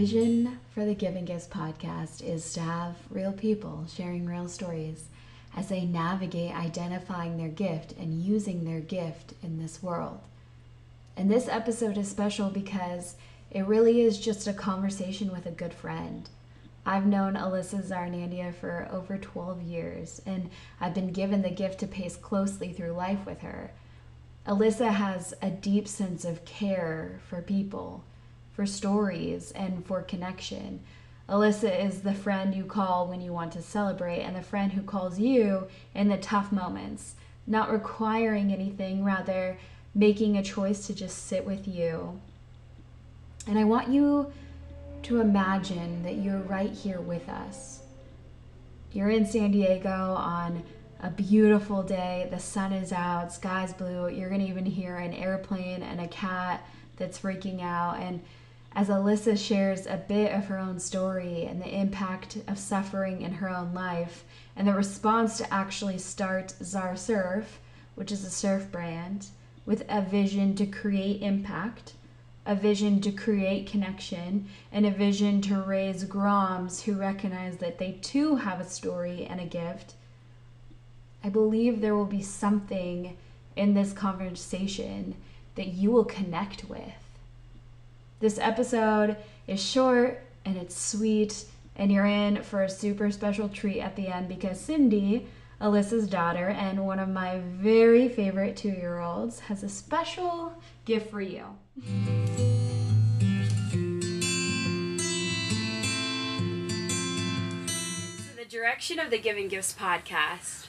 Vision for the Giving Gifts podcast is to have real people sharing real stories as they navigate identifying their gift and using their gift in this world. And this episode is special because it really is just a conversation with a good friend. I've known Alyssa Zarraonandia for over 12 years, and I've been given the gift to pace closely through life with her. Alyssa has a deep sense of care for people, for stories, and for connection. Alyssa is the friend you call when you want to celebrate, and the friend who calls you in the tough moments, not requiring anything, rather, making a choice to just sit with you. And I want you to imagine that you're right here with us. You're in San Diego on a beautiful day. The sun is out, sky's blue. You're going to even hear an airplane and a cat that's freaking out. And as Alyssa shares a bit of her own story and the impact of suffering in her own life, and the response to actually start Zar Surf, which is a surf brand, with a vision to create impact a vision to create connection, and a vision to raise Groms who recognize that they too have a story and a gift. I believe there will be something in this conversation that you will connect with. This episode is short and it's sweet, and you're in for a super special treat at the end because Cindy, Alyssa's daughter, and one of my very favorite two year olds, has a special gift for you. So the direction of the Giving Gifts podcast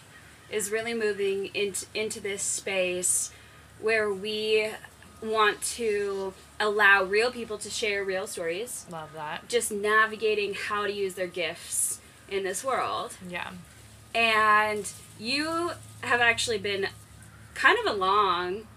is really moving into, into this space where we want to allow real people to share real stories. Love that. Just navigating how to use their gifts in this world. Yeah. And you have actually been kind of along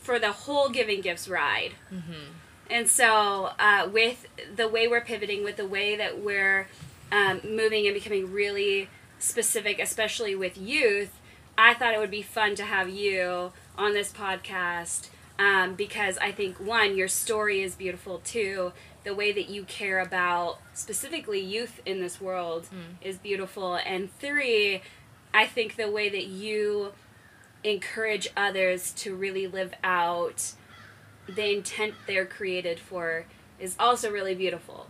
for the whole Giving Gifts ride. Mm-hmm. And so, uh, with the way we're pivoting, with the way that we're um, moving and becoming really specific, especially with youth, I thought it would be fun to have you on this podcast um, because I think, one, your story is beautiful, two, the way that you care about specifically youth in this world Mm. is beautiful, and three, I think the way that you encourage others to really live out the intent they're created for is also really beautiful.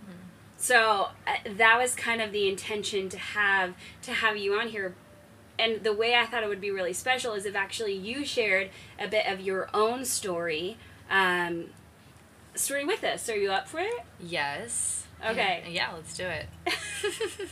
So uh, that was kind of the intention to have to have you on here. And the way I thought it would be really special is if actually you shared a bit of your own story, um, story with us. Are you up for it? Yes. Okay. Yeah, let's do it.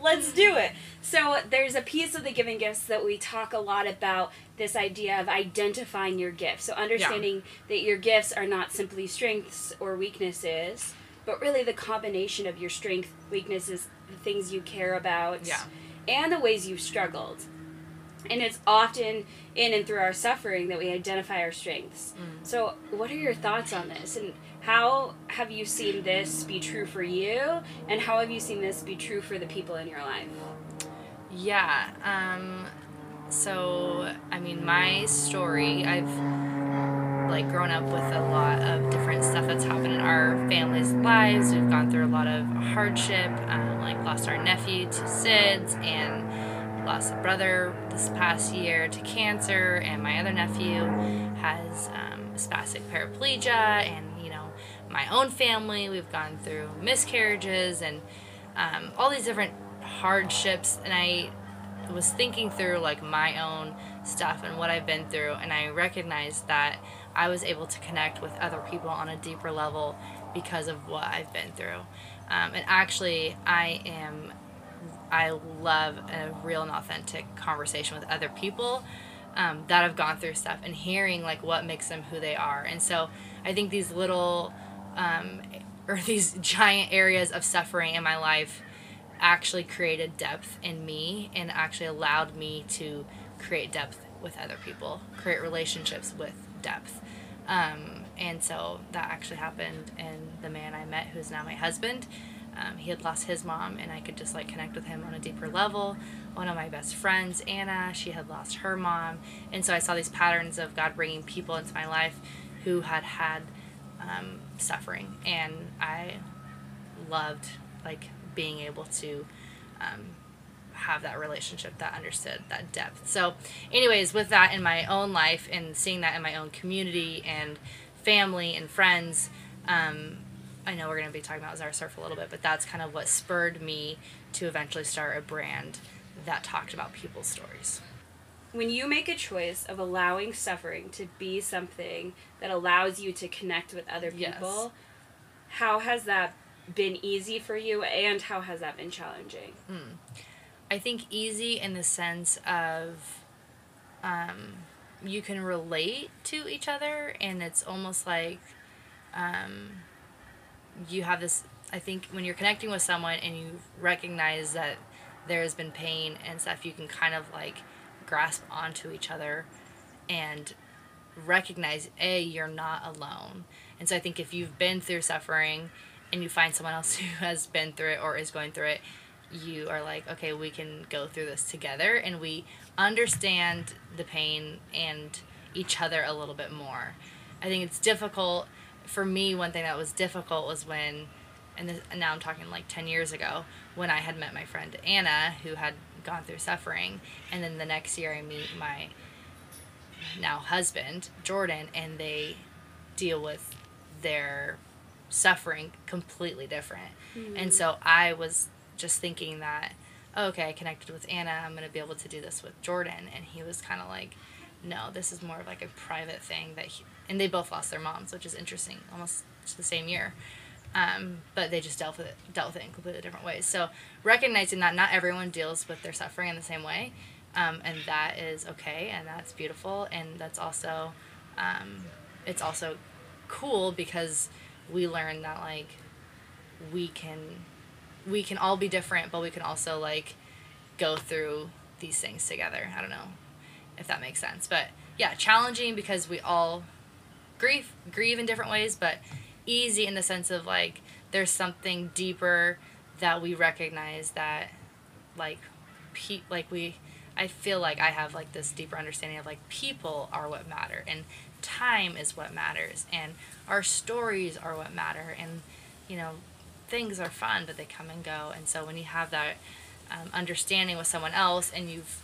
Let's do it. So there's a piece of the giving gifts that we talk a lot about this idea of identifying your gifts. So understanding that your gifts are not simply strengths or weaknesses, but really the combination of your strength, weaknesses, the things you care about, Yeah. And the ways you've struggled. And it's often in and through our suffering that we identify our strengths. So, what are your thoughts on this? And how have you seen this be true for you? And how have you seen this be true for the people in your life? Yeah. Um, so, I mean, my story, I've like grown up with a lot of different stuff that's happened in our family's lives. We've gone through a lot of hardship, um, like lost our nephew to SIDS and lost a brother this past year to cancer, and my other nephew has um, spastic paraplegia, and you know, my own family, we've gone through miscarriages and um, all these different hardships, and I was thinking through like my own stuff and what I've been through, and I recognized that I was able to connect with other people on a deeper level because of what I've been through. Um, and actually, I am, I love a real and authentic conversation with other people um, that have gone through stuff and hearing like what makes them who they are. And so I think these little, um, or these giant areas of suffering in my life actually created depth in me and actually allowed me to create depth with other people, create relationships with depth. Um, and so that actually happened in the man I met who's now my husband. Um, he had lost his mom, and I could just like connect with him on a deeper level. One of my best friends, Anna, she had lost her mom, and so I saw these patterns of God bringing people into my life who had had um, suffering, and I loved like being able to um, have that relationship that understood that depth. So, anyways, with that in my own life and seeing that in my own community and family and friends, um, I know we're going to be talking about Zar Surf a little bit, but that's kind of what spurred me to eventually start a brand that talked about people's stories. When you make a choice of allowing suffering to be something that allows you to connect with other Yes. people, how has that been easy for you and how has that been challenging? I think easy in the sense of um, you can relate to each other, and it's almost like um, you have this. I think when you're connecting with someone and you recognize that there has been pain and stuff, you can kind of like grasp onto each other and recognize a you're not alone and so i think if you've been through suffering and you find someone else who has been through it or is going through it you are like okay we can go through this together and we understand the pain and each other a little bit more. I think it's difficult for me one thing that was difficult was when and, this, and now i'm talking like 10 years ago when i had met my friend anna who had gone through suffering and then the next year i meet my now husband jordan and they deal with their suffering completely different. And mm. so i was just thinking that oh, okay i connected with anna i'm going to be able to do this with jordan. And he was kind of like no this is more of like a private thing that he, and they both lost their moms which is interesting almost the same year. Um, but they just dealt with it dealt with it in completely different ways. So recognizing that not everyone deals with their suffering in the same way um, and that is okay and that's beautiful and that's also um, it's also cool because we learn that like we can we can all be different but we can also like go through these things together. I don't know if that makes sense. But yeah challenging because we all grieve grieve in different ways but easy in the sense of like there's something deeper that we recognize that like pe- like we I feel like I have like this deeper understanding of like people are what matter and time is what matters and our stories are what matter and you know things are fun but they come and go and so when you have that um, understanding with someone else and you've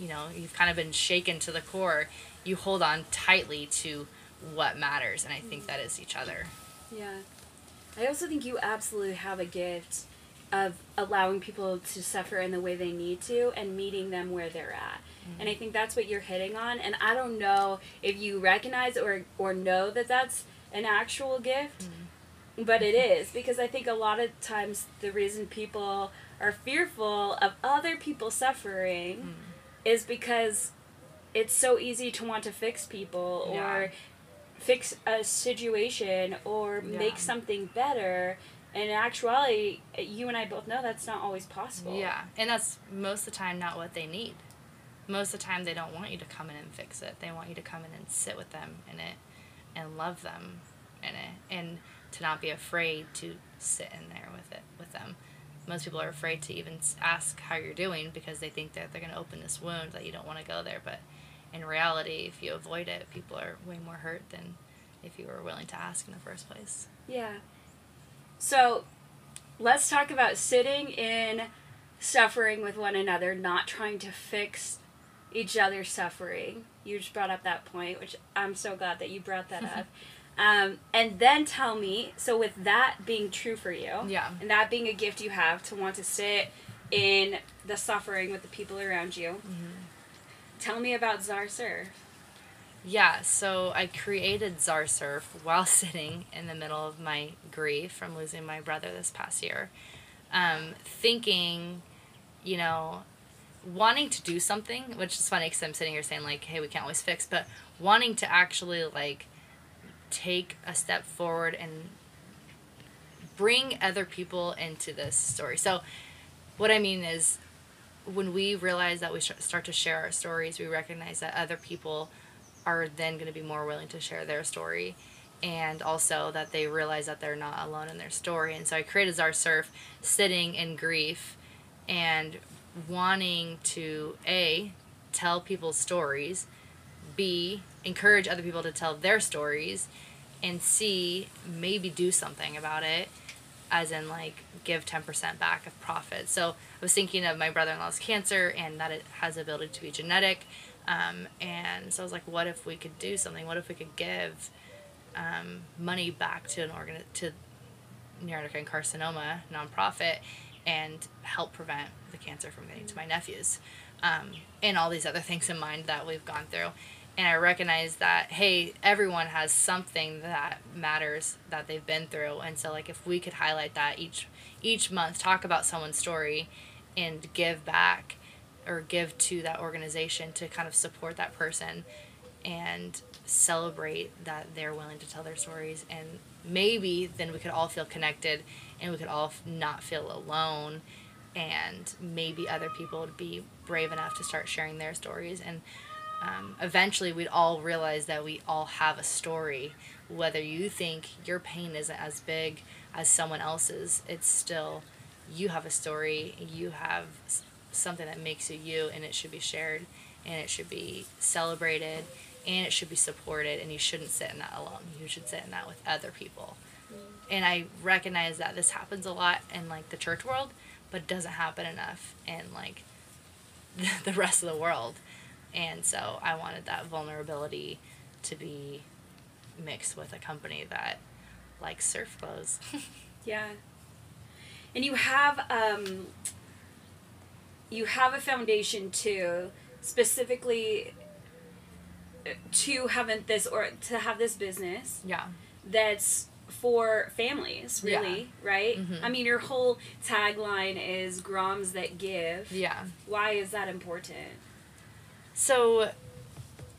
you know you've kind of been shaken to the core you hold on tightly to what matters and I think that is each other Yeah. I also think you absolutely have a gift of allowing people to suffer in the way they need to and meeting them where they're at. And I think that's what you're hitting on. And I don't know if you recognize or, or know that that's an actual gift, but it is because I think a lot of times the reason people are fearful of other people suffering mm. is because it's so easy to want to fix people Yeah. or fix a situation or Yeah. make something better. And in actuality, you and I both know that's not always possible. Yeah, and that's most of the time not what they need. Most of the time, they don't want you to come in and fix it. They want you to come in and sit with them in it and love them in it and to not be afraid to sit in there with it with them. Most people are afraid to even ask how you're doing because they think that they're going to open this wound that you don't want to go there. But in reality, if you avoid it, people are way more hurt than if you were willing to ask in the first place. Yeah. So let's talk about sitting in suffering with one another, not trying to fix each other's suffering. You just brought up that point, which I'm so glad that you brought that up. Um, and then tell me so, with that being true for you, Yeah. and that being a gift you have to want to sit in the suffering with the people around you, tell me about Zar Surf. Yeah, so I created Zar Surf while sitting in the middle of my grief from losing my brother this past year. Um, thinking, you know, wanting to do something, which is funny because I'm sitting here saying, like, hey, we can't always fix, but wanting to actually, like, take a step forward and bring other people into this story. So, what I mean is, when we realize that we start to share our stories, we recognize that other people are then going to be more willing to share their story and also that they realize that they're not alone in their story. And so I created Zar Surf sitting in grief and wanting to A, tell people's stories, B, encourage other people to tell their stories, and see maybe do something about it. as in like give 10% back of profit. So I was thinking of my brother-in-law's cancer and that it has the ability to be genetic. Um, and so I was like, what if we could do something? What if we could give um, money back to an organ to neuroendocrine carcinoma nonprofit and help prevent the cancer from getting to my nephews, um, and all these other things in mind that we've gone through. And I recognize that hey, everyone has something that matters that they've been through, and so like if we could highlight that each each month, talk about someone's story, and give back or give to that organization to kind of support that person and celebrate that they're willing to tell their stories. And maybe then we could all feel connected and we could all not feel alone. And maybe other people would be brave enough to start sharing their stories. And um, eventually we'd all realize that we all have a story. Whether you think your pain isn't as big as someone else's it's still you have a story you have something that makes you you and it should be shared and it should be celebrated and it should be supported and you shouldn't sit in that alone. You should sit in that with other people. And i recognize that this happens a lot in like the church world but it doesn't happen enough in like the rest of the world and so i wanted that vulnerability to be mixed with a company that likes surf clothes Yeah. And you have um you have a foundation too, specifically uh, to have this or to have this business yeah that's for families, Yeah. really, right? Mhm. I mean, your whole tagline is "Groms that give." yeah Why is that important? So,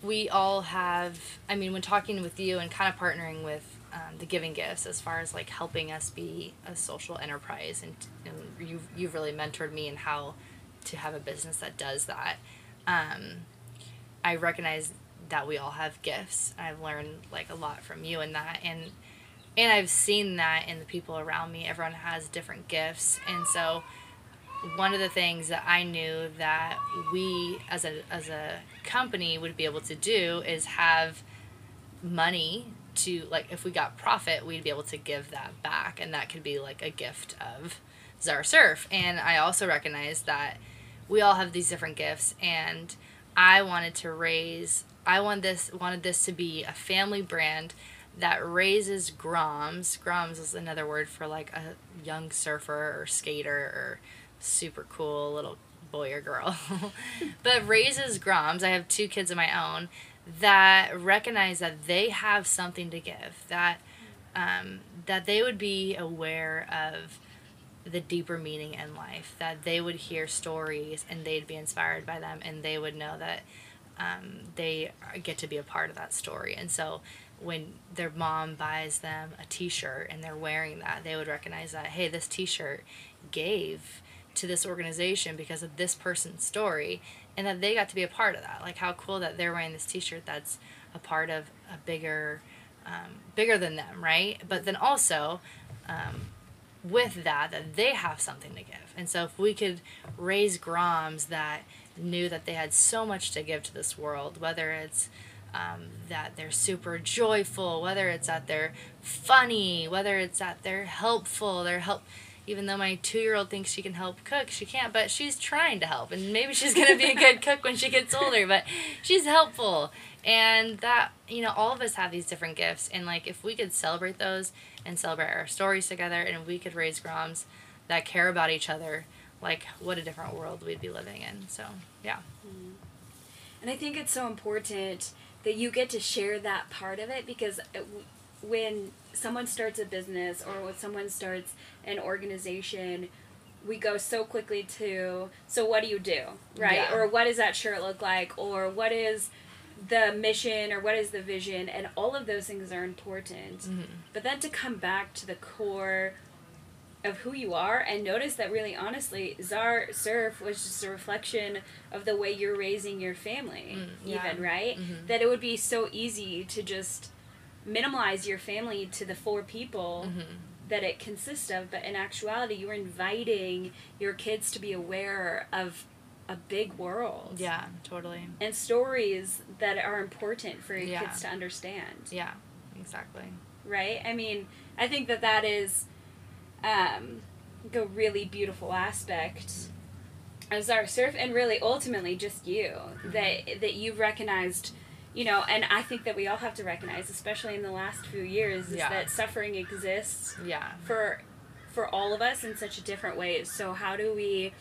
we all have. I mean, when talking with you and kind of partnering with um, the Giving Gifts, as far as like helping us be a social enterprise, and, and you've you've really mentored me in how to have a business that does that. Um, I recognize that we all have gifts. I've learned like a lot from you in that, and and I've seen that in the people around me. Everyone has different gifts, and so one of the things that I knew that we as a as a company would be able to do is have money to like if we got profit we'd be able to give that back and that could be like a gift of Zara Surf and I also recognize that we all have these different gifts and I wanted to raise I want this wanted this to be a family brand that raises groms. Groms is another word for like a young surfer or skater or super cool little boy or girl. But raises groms i have two kids of my own that recognize that they have something to give that um, that they would be aware of the deeper meaning in life that they would hear stories and they'd be inspired by them and they would know that um, they get to be a part of that story. And so when their mom buys them a t-shirt and they're wearing that they would recognize that hey this t-shirt gave to this organization because of this person's story and that they got to be a part of that. Like how cool that they're wearing this t-shirt that's a part of a bigger um, bigger than them right? But then also um, with that that they have something to give. And so if we could raise groms that knew that they had so much to give to this world whether it's um, that they're super joyful whether it's that they're funny whether it's that they're helpful they're help even though my two-year-old thinks she can help cook she can't but she's trying to help and maybe she's going to be a good cook when she gets older but she's helpful. And that you know all of us have these different gifts and like if we could celebrate those and celebrate our stories together and we could raise groms that care about each other like what a different world we'd be living in. So yeah. Mm-hmm. And I think it's so important that you get to share that part of it because it, w- when someone starts a business or when someone starts an organization, we go so quickly to, so what do you do? Right? Yeah. Or what does that shirt look like? Or what is the mission or what is the vision? And all of those things are important. Mhm. But then to come back to the core of who you are and notice that really honestly Zar Surf was just a reflection of the way you're raising your family Mm, yeah. even right Mhm. that it would be so easy to just minimize your family to the four people Mhm. that it consists of but in actuality you're inviting your kids to be aware of a big world yeah totally and stories that are important for your Yeah. kids to understand yeah exactly right? I mean, I think that that is um, like a really beautiful aspect of Zara Surf, and really ultimately just you that that you've recognized. You know, and I think that we all have to recognize, especially in the last few years, is Yeah. that suffering exists Yeah. for for all of us in such a different ways. So how do we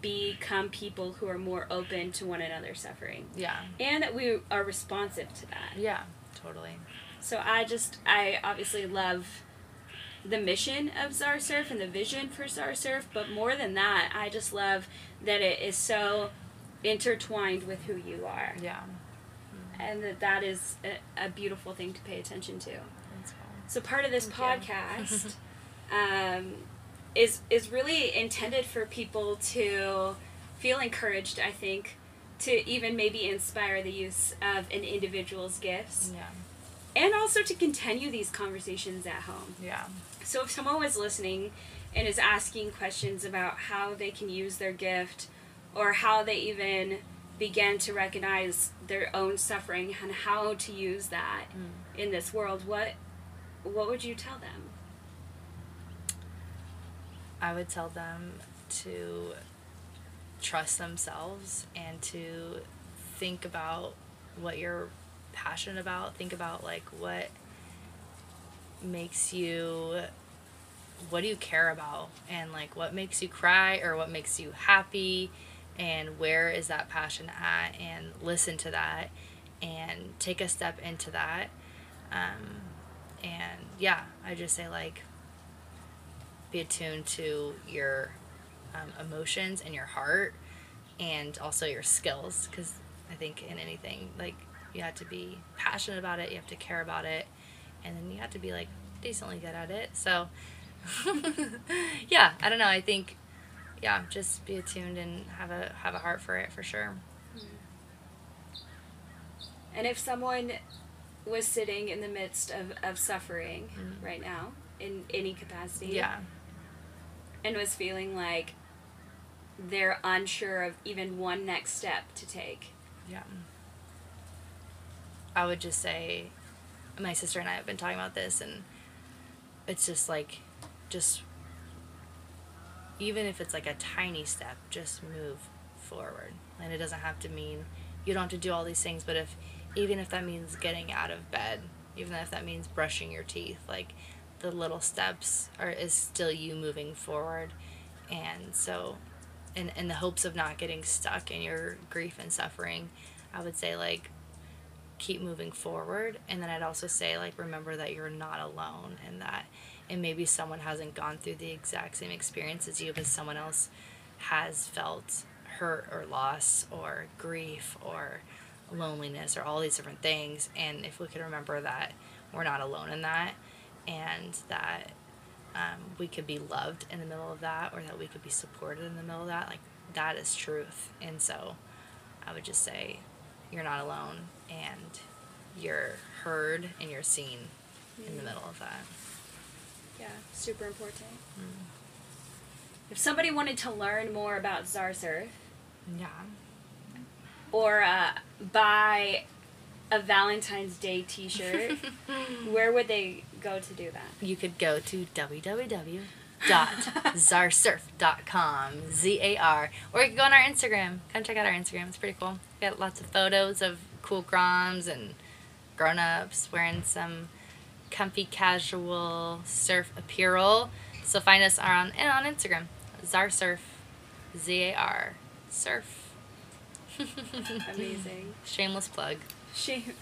become people who are more open to one another's suffering Yeah. and that we are responsive to that? Yeah. Totally. So I just I obviously love the mission of Zar Surf and the vision for Zar Surf, but more than that, I just love that it is so intertwined with who you are, Yeah. And that that is a, a beautiful thing to pay attention to. So part of this Thank podcast um, is is really intended for people to feel encouraged. I think to even maybe inspire the use of an individual's gifts, Yeah. and also to continue these conversations at home. Yeah. So if someone was listening and is asking questions about how they can use their gift, or how they even begin to recognize their own suffering and how to use that Mm. in this world, what what would you tell them? I would tell them to trust themselves and to think about what you're passionate about. Think about like what makes you what do you care about and like what makes you cry or what makes you happy and where is that passion at and listen to that and take a step into that. Um, and yeah i just say like be attuned to your um, emotions and your heart and also your skills because i think in anything like you have to be passionate about it you have to care about it and then you have to be like decently good at it. So yeah i don't know i think yeah just be attuned and have a have a heart for it for sure And if someone was sitting in the midst of, of suffering Mhm. right now in any capacity yeah and was feeling like they're unsure of even one next step to take. Yeah. I would just say, my sister and I have been talking about this, and it's just like, just, even if it's like a tiny step, just move forward. And it doesn't have to mean, you don't have to do all these things, but if, even if that means getting out of bed, even if that means brushing your teeth, like, the little steps are is still you moving forward and so in, in the hopes of not getting stuck in your grief and suffering i would say like keep moving forward and then i'd also say like remember that you're not alone and that and maybe someone hasn't gone through the exact same experience as you but someone else has felt hurt or loss or grief or loneliness or all these different things. And if we could remember that we're not alone in that and that um, we could be loved in the middle of that or that we could be supported in the middle of that like that is truth. And so i would just say you're not alone and you're heard and you're seen in the middle of that Yeah, super important. If somebody wanted to learn more about Zarsurf, yeah or uh, buy a Valentine's Day t shirt, where would they go to do that? you could go to www. dot www.zarsurf.com z-a-r or you can go on our instagram come check out our instagram it's pretty cool we got lots of photos of cool groms and grown-ups wearing some comfy casual surf apparel so find us on and on instagram zarsurf z-a-r surf Amazing. shameless plug Shame,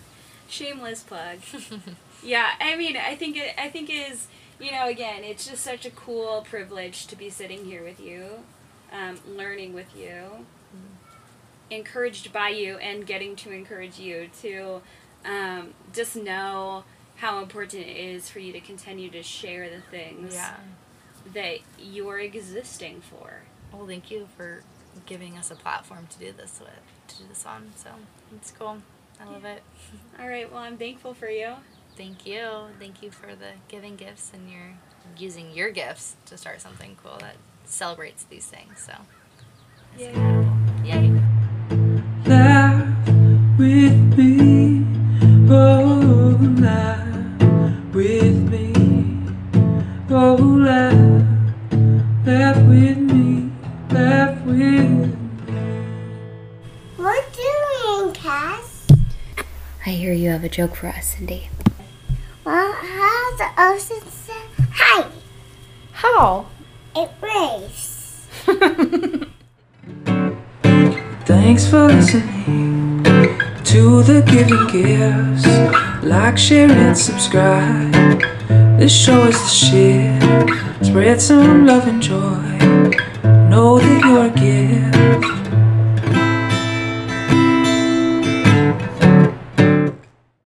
shameless plug. yeah, I mean, I think it. I think it is. You know, again, it's just such a cool privilege to be sitting here with you, um, learning with you, encouraged by you, and getting to encourage you to um, just know how important it is for you to continue to share the things yeah that you're existing for. Well, thank you for giving us a platform to do this with, to do this on. So it's cool. I love it. All right. Well, I'm thankful for you. Thank you. Thank you for the giving gifts and your using your gifts to start something cool that celebrates these things. So it's Yay. incredible. Yay. laugh with me, oh laugh with me, oh laugh a joke for us, Cindy. Well, how the ocean say hi? How? It rains. Thanks for listening to the Giving Gifts. Like, share, and subscribe. This show is the shit. Spread some love and joy. Know that you're a gift.